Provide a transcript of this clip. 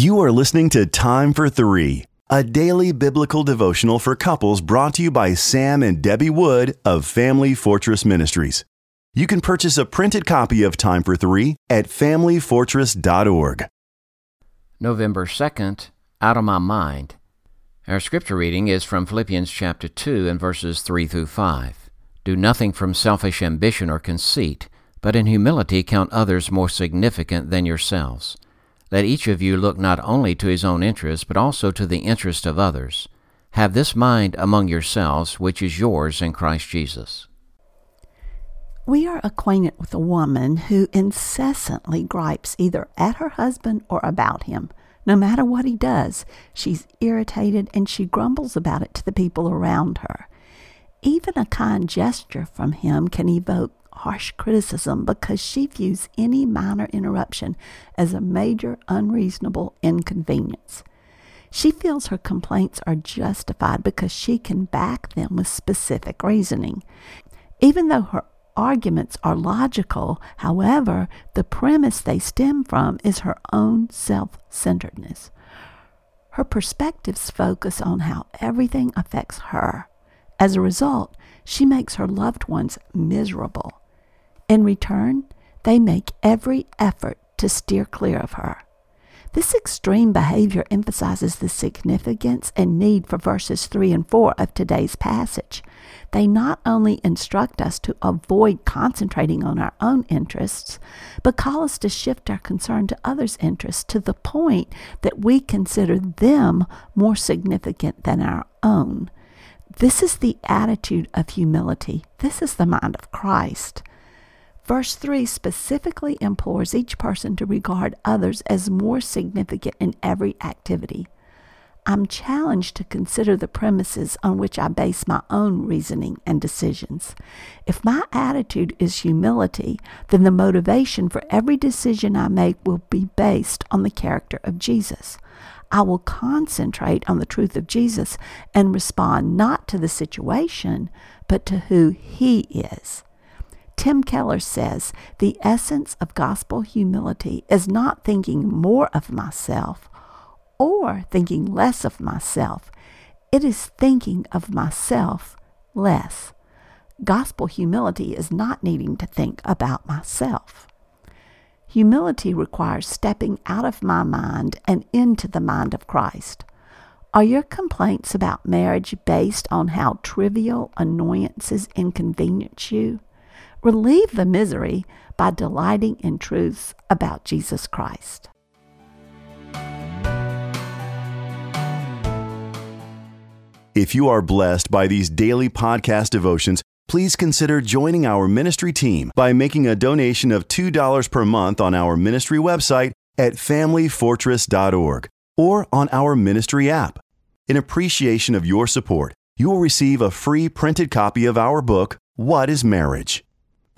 You are listening to Time for Three, a daily biblical devotional for couples brought to you by Sam and Debbie Wood of Family Fortress Ministries. You can purchase a printed copy of Time for Three at familyfortress.org. November 2nd, Out of My Mind. Our scripture reading is from Philippians chapter 2 and verses 3 through 5. Do nothing from selfish ambition or conceit, but in humility count others more significant than yourselves. Let each of you look not only to his own interest, but also to the interest of others. Have this mind among yourselves, which is yours in Christ Jesus. We are acquainted with a woman who incessantly gripes either at her husband or about him. No matter what he does, she's irritated and she grumbles about it to the people around her. Even a kind gesture from him can evoke harsh criticism because she views any minor interruption as a major unreasonable inconvenience. She feels her complaints are justified because she can back them with specific reasoning. Even though her arguments are logical, however, the premise they stem from is her own self centeredness. Her perspectives focus on how everything affects her. As a result, she makes her loved ones miserable. In return, they make every effort to steer clear of her. This extreme behavior emphasizes the significance and need for verses 3 and 4 of today's passage. They not only instruct us to avoid concentrating on our own interests, but call us to shift our concern to others' interests to the point that we consider them more significant than our own. This is the attitude of humility. This is the mind of Christ. Verse 3 specifically implores each person to regard others as more significant in every activity. I'm challenged to consider the premises on which I base my own reasoning and decisions. If my attitude is humility, then the motivation for every decision I make will be based on the character of Jesus. I will concentrate on the truth of Jesus and respond not to the situation, but to who He is. Tim Keller says the essence of gospel humility is not thinking more of myself or thinking less of myself. It is thinking of myself less. Gospel humility is not needing to think about myself. Humility requires stepping out of my mind and into the mind of Christ. Are your complaints about marriage based on how trivial annoyances inconvenience you? Relieve the misery by delighting in truths about Jesus Christ. If you are blessed by these daily podcast devotions, please consider joining our ministry team by making a donation of $2 per month on our ministry website at familyfortress.org or on our ministry app. In appreciation of your support, you will receive a free printed copy of our book, What is Marriage?